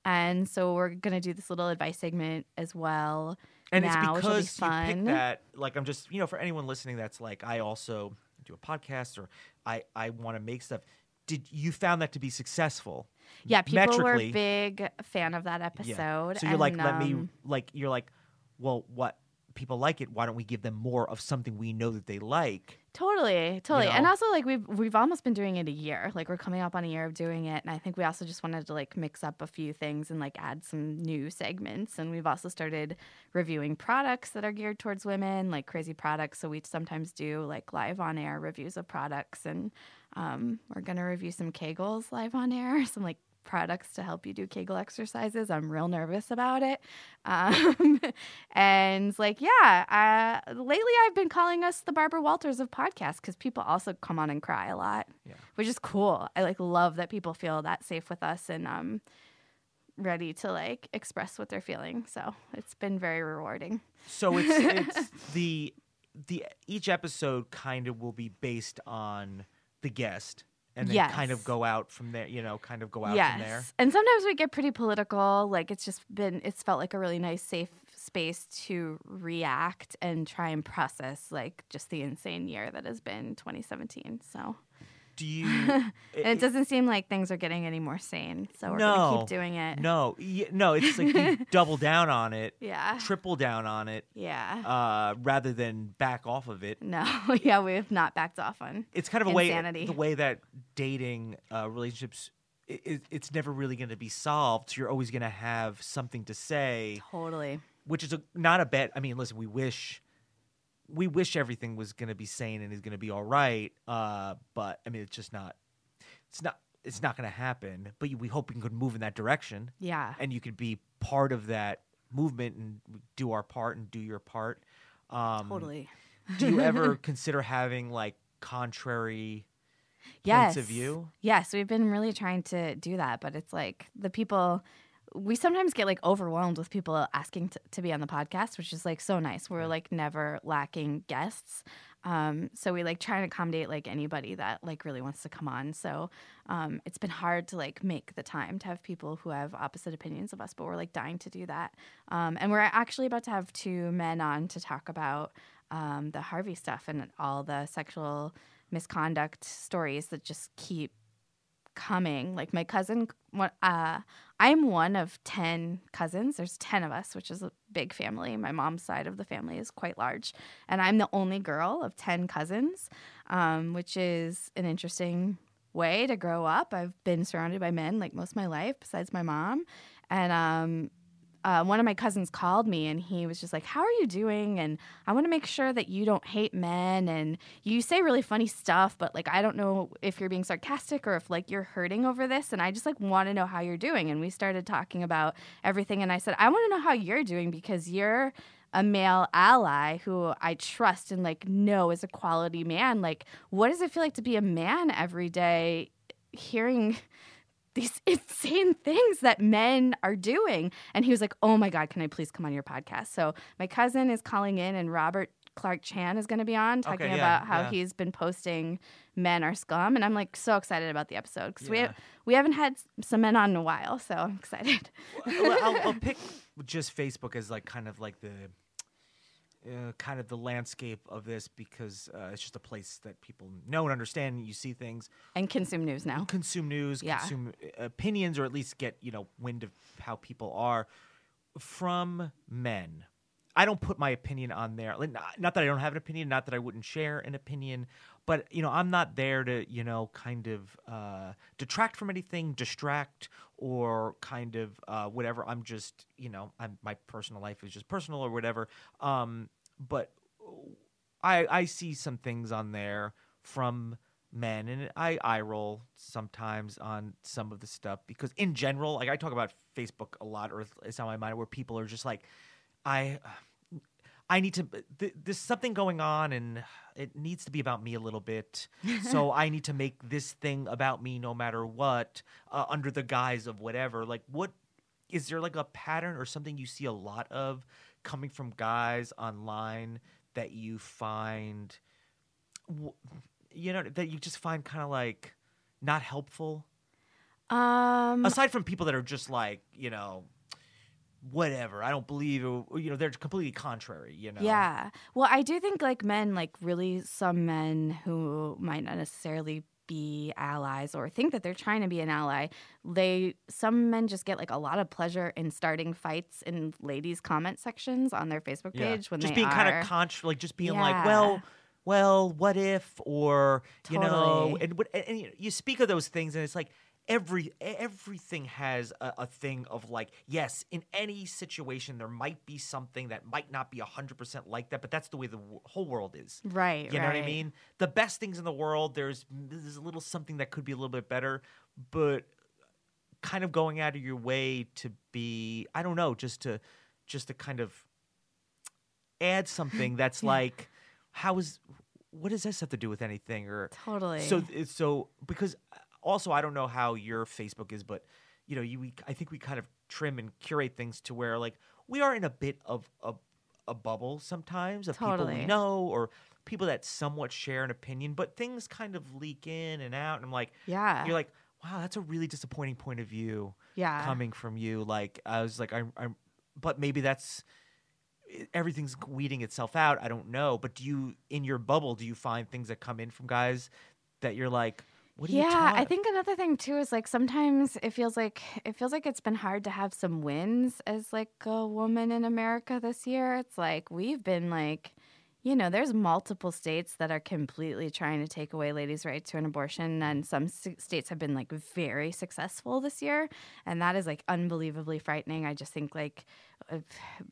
And so we're gonna do this little advice segment as well. and now, it's will be because you fun. pick that like i'm just you know for anyone listening that's like i also do a podcast or i i want to make stuff did you found that to be successful Yeah, people were a big fan of that episode. so you're like and, let me um, like you're like well what people like it why don't we give them more of something we know that they like Totally, totally, and know? also like we've we've almost been doing it a year. Like we're coming up on a year of doing it, and I think we also just wanted to like mix up a few things and like add some new segments. And we've also started reviewing products that are geared towards women, like crazy products. So we sometimes do like live on air reviews of products, and um, we're gonna review some Kegels live on air, some like products to help you do Kegel exercises. I'm real nervous about it. Um, and like, yeah, uh, lately I've been calling us the Barbara Walters of podcasts because people also come on and cry a lot, Yeah. which is cool. I like love that people feel that safe with us and um, ready to like express what they're feeling. So it's been very rewarding. so it's it's the the each episode kind of will be based on the guest and then kind of go out from there you know kind of go out yes. from there And sometimes we get pretty political. Like it's just been, it's felt like a really nice, safe space to react and try and process like just the insane year that has been 2017. So, Do you? and it doesn't seem like things are getting any more sane. So we're gonna keep doing it. No, y- no. It's like you double down on it, Yeah. triple down on it, Yeah. uh, rather than back off of it. no. yeah, we have not backed off on. It's kind of a way the way that dating uh, relationships. i i it's never really going to be solved. So you're always going to have something to say. Totally. which is a, not a bet. I mean, listen, we wish we wish everything was going to be sane and is going to be all right. Uh, but I mean, it's just not. It's not. It's not going to happen. But we hope we can move in that direction, Yeah. and you could be part of that movement and do our part and do your part. Um, Totally. do you ever consider having like contrary yes. points of view? Yes, we've been really trying to do that, but it's like the people we sometimes get like overwhelmed with people asking to, to be on the podcast, which is like so nice. We're like never lacking guests. Um, so we like try and accommodate like anybody that like really wants to come on. So um, it's been hard to like make the time to have people who have opposite opinions of us, but we're like dying to do that. Um, and we're actually about to have two men on to talk about um, the Harvey stuff and all the sexual misconduct stories that just keep coming. Like my cousin, uh, I'm one of 10 cousins. There's 10 of us, which is a big family. My mom's side of the family is quite large. And I'm the only girl of 10 cousins, um, which is an interesting way to grow up. I've been surrounded by men like most of my life, besides my mom. And um, uh, one of my cousins called me and he was just like, How are you doing? And I want to make sure that you don't hate men and you say really funny stuff, but like, I don't know if you're being sarcastic or if like you're hurting over this. And I just like want to know how you're doing. And we started talking about everything. And I said, I want to know how you're doing because you're a male ally who I trust and like know is a quality man. Like, what does it feel like to be a man every day hearing these insane things that men are doing. And he was like, Oh my God, can I please come on your podcast? So my cousin is calling in, and Robert Clark Chan is going to be on talking Okay, yeah, about how yeah. he's been posting men are scum. And I'm like so excited about the episode because we, Yeah. have, we haven't had some men on in a while. So I'm excited. well, I'll, I'll pick just Facebook as like kind of like the uh, kind of the landscape of this because uh, it's just a place that people know and understand. You see things, and consume news now. consume news, Yeah. consume uh, opinions, or at least get you know wind of how people are from men. I don't put my opinion on there. Not- Not that I don't have an opinion, not that I wouldn't share an opinion, but you know, I'm not there to you know kind of uh, detract from anything, distract, or kind of uh, whatever. I'm just you know, I'm, my personal life is just personal or whatever. Um, but I I see some things on there from men and I eye roll sometimes on some of the stuff because in general, like I talk about Facebook a lot or it's on my mind where people are just like I I need to th- there's something going on and it needs to be about me a little bit. so I need to make this thing about me no matter what uh, under the guise of whatever. Like what is there like a pattern or something you see a lot of coming from guys online that you find you know that you just find kind of like not helpful Um, aside from people that are just like you know whatever i don't believe you know they're completely contrary you know Yeah. Well, I do think like men, like really some men who might not necessarily be allies or think that they're trying to be an ally, they some men just get like a lot of pleasure in starting fights in ladies' comment sections on their Facebook Yeah. page when just being kind of contra like just being like well well what if or you know and, and, and you speak of those things and it's like every everything has a, a thing of like yes in any situation there might be something that might not be 100% like that but that's the way the w- whole world is right. you know what I mean? The best things in the world, there's there's a little something that could be a little bit better, but kind of going out of your way to be, I don't know, just to just to kind of add something that's like, how is what does this have to do with anything? Or Totally. so so because uh, also I don't know how your Facebook is, but you know, you we, I think we kind of trim and curate things to where like we are in a bit of a a bubble sometimes of people we know or people that somewhat share an opinion, but things kind of leak in and out, and I'm like, Yeah. you're like, wow, that's a really disappointing point of view Yeah. coming from you. Like I was like, I'm, I'm, but maybe that's everything's weeding itself out. I don't know, but do you in your bubble do you find things that come in from guys that you're like, what yeah, I think another thing too is like sometimes it feels like it feels like it's been hard to have some wins as like a woman in America this year. It's like we've been like you know, there's multiple states that are completely trying to take away ladies' right to an abortion, and some states have been like very successful this year, and that is like unbelievably frightening. I just think like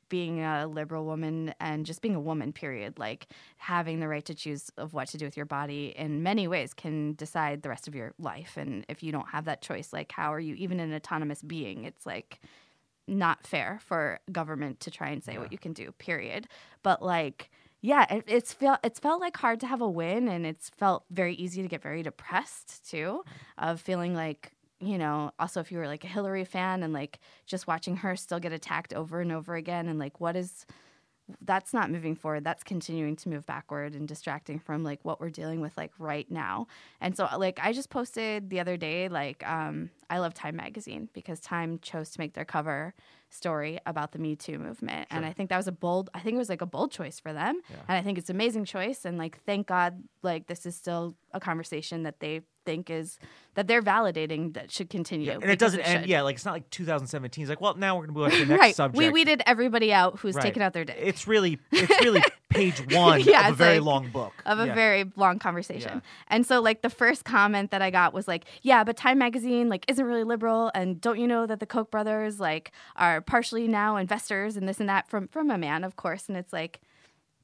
being a liberal woman and just being a woman, period, like having the right to choose of what to do with your body in many ways can decide the rest of your life. And if you don't have that choice, like how are you even an autonomous being? It's like not fair for government to try and say what you can do period but like yeah it, it's felt it's felt like hard to have a win and it's felt very easy to get very depressed too of feeling like you know also if you were like a hillary fan and like just watching her still get attacked over and over again and like what is that's not moving forward that's continuing to move backward and distracting from like what we're dealing with like right now. And so like i just posted the other day like um i love time magazine because time chose to make their cover story about the me too movement. And i think that was a bold i think it was like a bold choice for them. And i think it's an amazing choice. And like thank god like this is still a conversation that they think is that they're validating that should continue and it doesn't end. should. Yeah, like it's not like 2017. It's like, well, now we're gonna move on to the next right subject. we weeded everybody out who's Right. taken out their dick It's really, it's really page one Yeah, of a very like- long book of a Yeah. very long conversation. Yeah. And so like the first comment that I got was like, "Yeah, but Time magazine like isn't really liberal and don't you know that the Koch brothers like are partially now investors and this and that from from a man, of course." And it's like,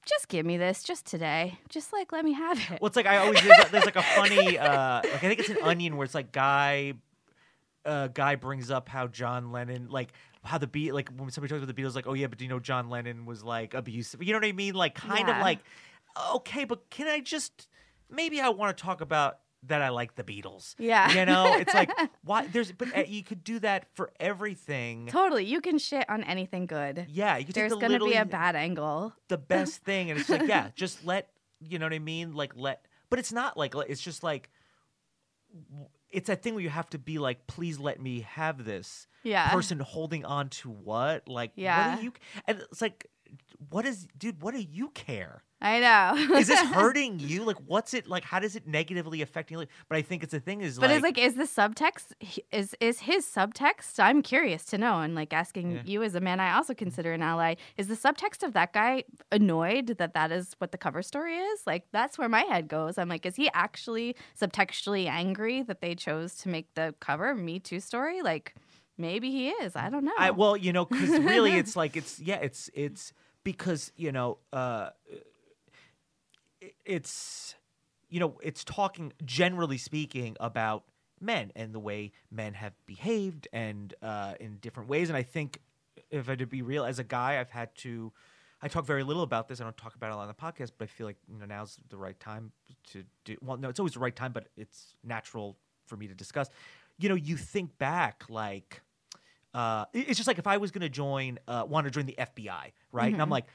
"Just give me this just today. Just like let me have it." Well, it's like I always there's, there's like a funny uh like I think it's an onion where it's like guy uh guy brings up how John Lennon like how the beat like when somebody talks about the Beatles like oh yeah but do you know John Lennon was like abusive you know what I mean like kind of like okay but can I just maybe I want to talk about that I like the Beatles Yeah. you know it's like why there's but uh, you could do that for everything Totally. You can shit on anything good. yeah you could There's the going to be a bad angle. the best thing and it's like yeah just let you know what i mean like let but it's not like it's just like it's that thing where you have to be like please let me have this Yeah. person holding on to what like Yeah. what do you and it's like what is dude what do you care I know. is this hurting you like what's it like how does it negatively affect you but i think it's the thing is But like, it's like, is the subtext is is his subtext? I'm curious to know, and like asking Yeah. you as a man, I also consider an ally. Is the subtext of that guy annoyed that that is what the cover story is? Like that's where my head goes. I'm like, is he actually subtextually angry that they chose to make the cover Me Too story? Like maybe he is. I don't know. I well, you know, because really, it's like it's yeah, it's it's because you know, uh, it's you know, it's talking generally speaking about men and the way men have behaved and uh, in different ways. And I think if I to be real, as a guy, I've had to. I talk very little about this. I don't talk about it a lot on the podcast, but I feel like you know now's the right time to do. Well, no, it's always the right time, but it's natural for me to discuss. You know, you think back like uh, it's just like if I was going to join, uh, want to join the FBI, right? And I'm like,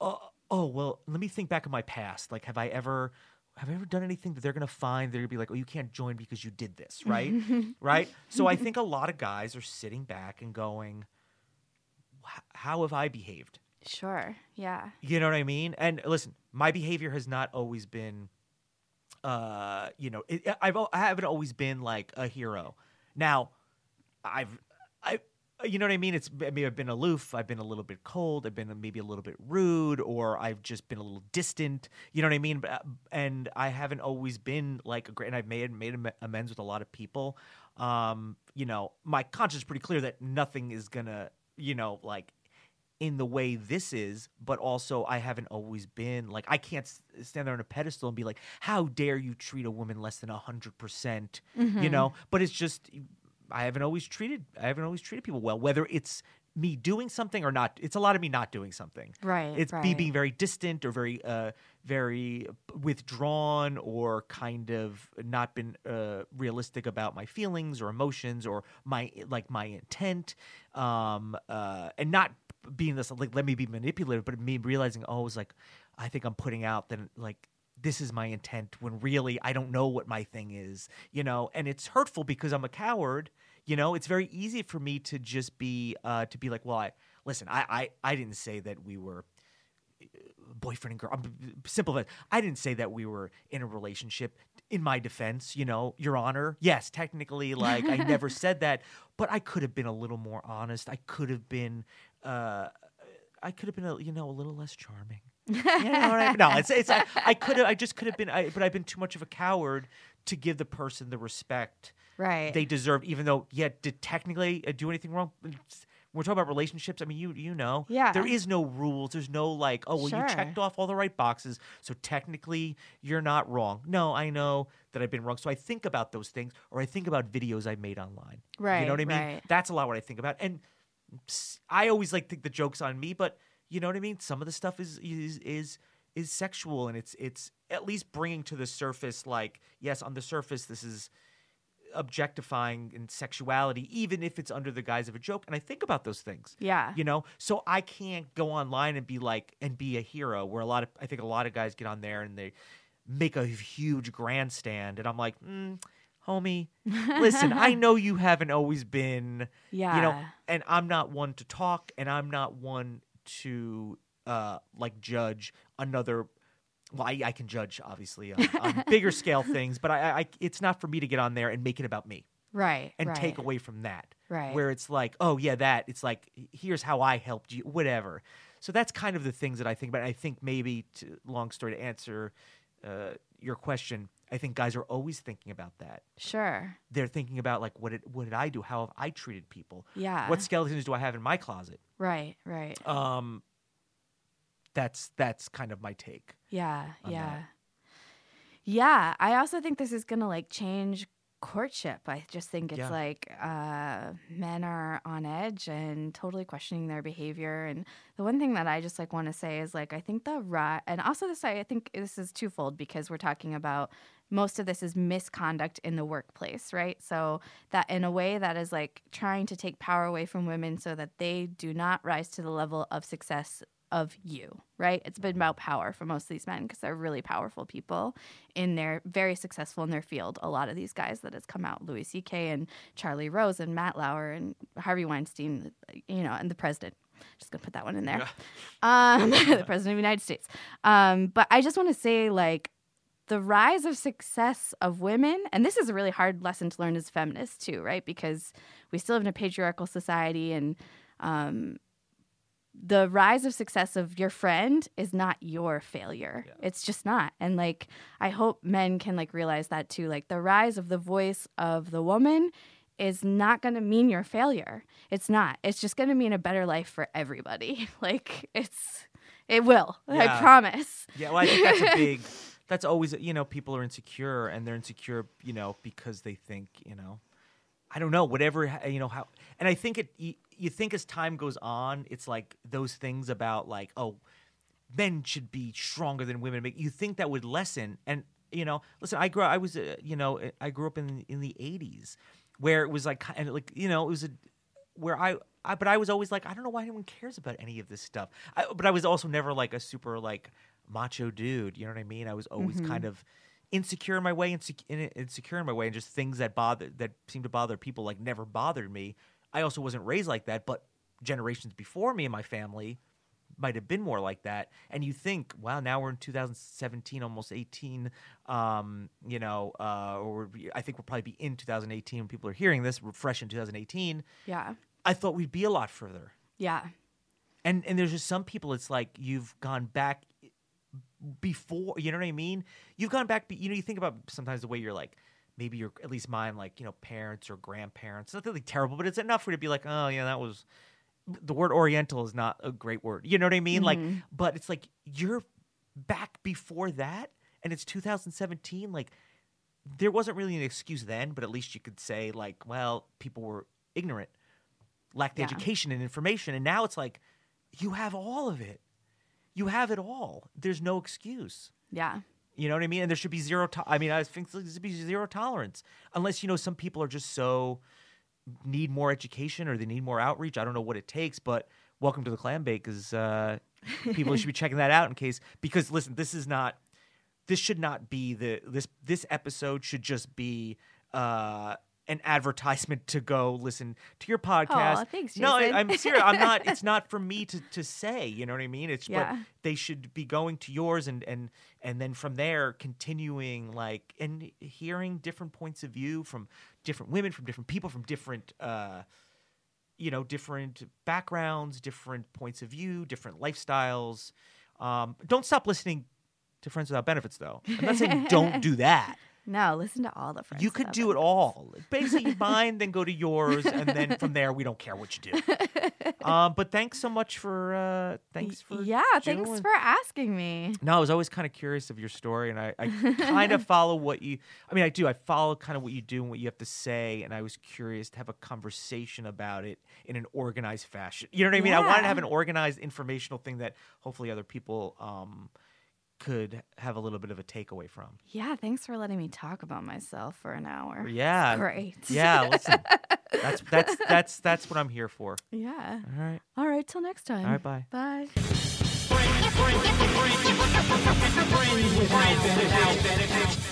oh, oh, well, let me think back in my past. Like, have I ever, have I ever done anything that they're going to find? They're to be like, oh, you can't join because you did this, right? right? So I think a lot of guys are sitting back and going, how have I behaved? sure. Yeah. You know what I mean? And listen, my behavior has not always been, uh, you know, it, I've I haven't always been like a hero. Now, I've I you know what I mean? It's I mean I've been aloof, I've been a little bit cold, I've been maybe a little bit rude, or I've just been a little distant. You know what I mean? But, uh, and I haven't always been like a great. And I've made made amends with a lot of people. Um, you know, my conscience is pretty clear that nothing is gonna, you know, like in the way this is, but also I haven't always been like I can't stand there on a pedestal and be like, "How dare you treat a woman less than a hundred percent?" You know. But it's just I haven't always treated I haven't always treated people well, whether it's me doing something or not. It's a lot of me not doing something. Right, It's me being very distant or very uh very withdrawn or kind of not been uh realistic about my feelings or emotions or my like my intent um uh and not being this like let me be manipulative but me realizing oh it's like i think i'm putting out that like this is my intent when really i don't know what my thing is you know and it's hurtful because i'm a coward you know it's very easy for me to just be uh to be like well i listen i i, I didn't say that we were boyfriend and girl. I'm simple. as- I didn't say that we were in a relationship. In my defense, you know, Your Honor, yes, technically, like I never said that, but I could have been a little more honest. I could have been, uh, I could have been, a, you know, a little less charming. You know what I mean? No, it's it's I, I could have I just could have been I, but I've been too much of a coward to give the person the respect Right. they deserve even though yeah did technically uh, do anything wrong we're talking about relationships i mean you you know Yeah. there is no rules there's no like oh well Sure. you checked off all the right boxes so technically you're not wrong no i know that i've been wrong so i think about those things or i think about videos i made online Right. you Right, know what i mean right. that's a lot what i think about and s- i always like think the jokes on me but you know what i mean some of the stuff is is is is sexual and it's it's at least bringing to the surface like yes on the surface this is objectifying and sexuality even if it's under the guise of a joke and i think about those things Yeah. you know so i can't go online and be like and be a hero where a lot of i think a lot of guys get on there and they make a huge grandstand and i'm like mm, homie listen i know you haven't always been yeah. you know and i'm not one to talk and i'm not one to uh like judge another well i, I can judge obviously on, on bigger scale things but I, I it's not for me to get on there and make it about me Right. and right. take away from that Right. where it's like oh yeah that it's like here's how i helped you whatever so that's kind of the things that i think about i think maybe to, long story to answer uh, your question i think guys are always thinking about that Sure. they're thinking about like what did what did I do? How have I treated people? Yeah. What skeletons do I have in my closet? Right. Right. Um that's that's kind of my take. Yeah, yeah. that. Yeah, I also think this is going to like change courtship. I just think it's Yeah. like uh men are on edge and totally questioning their behavior and the one thing that I just like want to say is like I think the right and also this I think this is twofold because we're talking about most of this is misconduct in the workplace, right? So that in a way that is like trying to take power away from women so that they do not rise to the level of success of you, right? It's been about power for most of these men because they're really powerful people in their very successful in their field. A lot of these guys that has come out, Louis C.K. and Charlie Rose and Matt Lauer and Harvey Weinstein, you know, and the president. Just gonna put that one in there. Um, the president of the United States. Um, but I just want to say, like, the rise of success of women, and this is a really hard lesson to learn as feminists too, right? Because we still live in a patriarchal society, and um, the rise of success of your friend is not your failure. It's just not. And like, I hope men can like realize that too. Like, the rise of the voice of the woman is not going to mean your failure. It's not. It's just going to mean a better life for everybody. Like, it's, it will. I promise. Yeah, well I think that's a big that's always you know, people are insecure and they're insecure, you know, because they think, you know, I don't know, whatever you know how and I think it you, you think as time goes on, it's like those things about like, oh, men should be stronger than women. You think that would lessen. And you know, listen, I grew. I was, uh, you know, I grew up in in the '80s, where it was like, and like, you know, it was a where I, I, but I was always like, I don't know why anyone cares about any of this stuff. I, but I was also never like a super like macho dude. You know what I mean? I was always kind of insecure in my way, insecure, insecure in my way, and just things that bother that seem to bother people like never bothered me. I also wasn't raised like that, but generations before me and my family might have been more like that. And you think, wow, now we're in 2017, almost 18. Um, you know, uh, or I think we'll probably be in 2018 when people are hearing this. We're fresh in 2018. Yeah. I thought we'd be a lot further. Yeah. And and there's just some people. It's like you've gone back before. You know what I mean? You've gone back. You know, you think about sometimes the way you're like. Maybe you're at least mine, like you know, parents or grandparents. Nothing like terrible, but it's enough for you to be like, oh yeah, that was the word oriental is not a great word. You know what I mean? Like, mm-hmm. but it's like you're back before that, and it's 2017. Like, there wasn't really an excuse then, but at least you could say like, well, people were ignorant, lacked Yeah. education and information, and now it's like you have all of it. You have it all. There's no excuse. Yeah. You know what I mean? And there should be zero. To- I mean, I think there should be zero tolerance, unless you know some people are just so need more education or they need more outreach. I don't know what it takes, but welcome to the clam bake is uh, people should be checking that out in case because listen, this is not. This should not be the this this episode should just be uh, an advertisement to go listen to your podcast. thanks, No, I. I'm serious. I'm not. It's not for me to to say. You know what I mean? It's Yeah. but they should be going to yours and and and then from there continuing like and hearing different points of view from different women, from different people, from different. uh you know, different backgrounds, different points of view, different lifestyles. Um, don't stop listening to Friends Without Benefits, though. I'm not saying don't do that. No, listen to all the friends. you could do it all. Basically, mine, then go to yours, and then from there, we don't care what you do. Um, but thanks so much for uh, thanks for Yeah, thanks for asking me. no, I was always kind of curious of your story, and I, I kind of follow what you. I mean, I do. I follow kind of what you do and what you have to say, and I was curious to have a conversation about it in an organized fashion. You know what I mean? I wanted to have an organized, informational thing that hopefully other people um, could have a little bit of a takeaway from. Yeah, thanks for letting me talk about myself for an hour. Yeah, Great. Yeah, listen, that's that's that's that's what I'm here for. Yeah. All right, All right, till next time. all right, bye. Bye. Friends without benefits.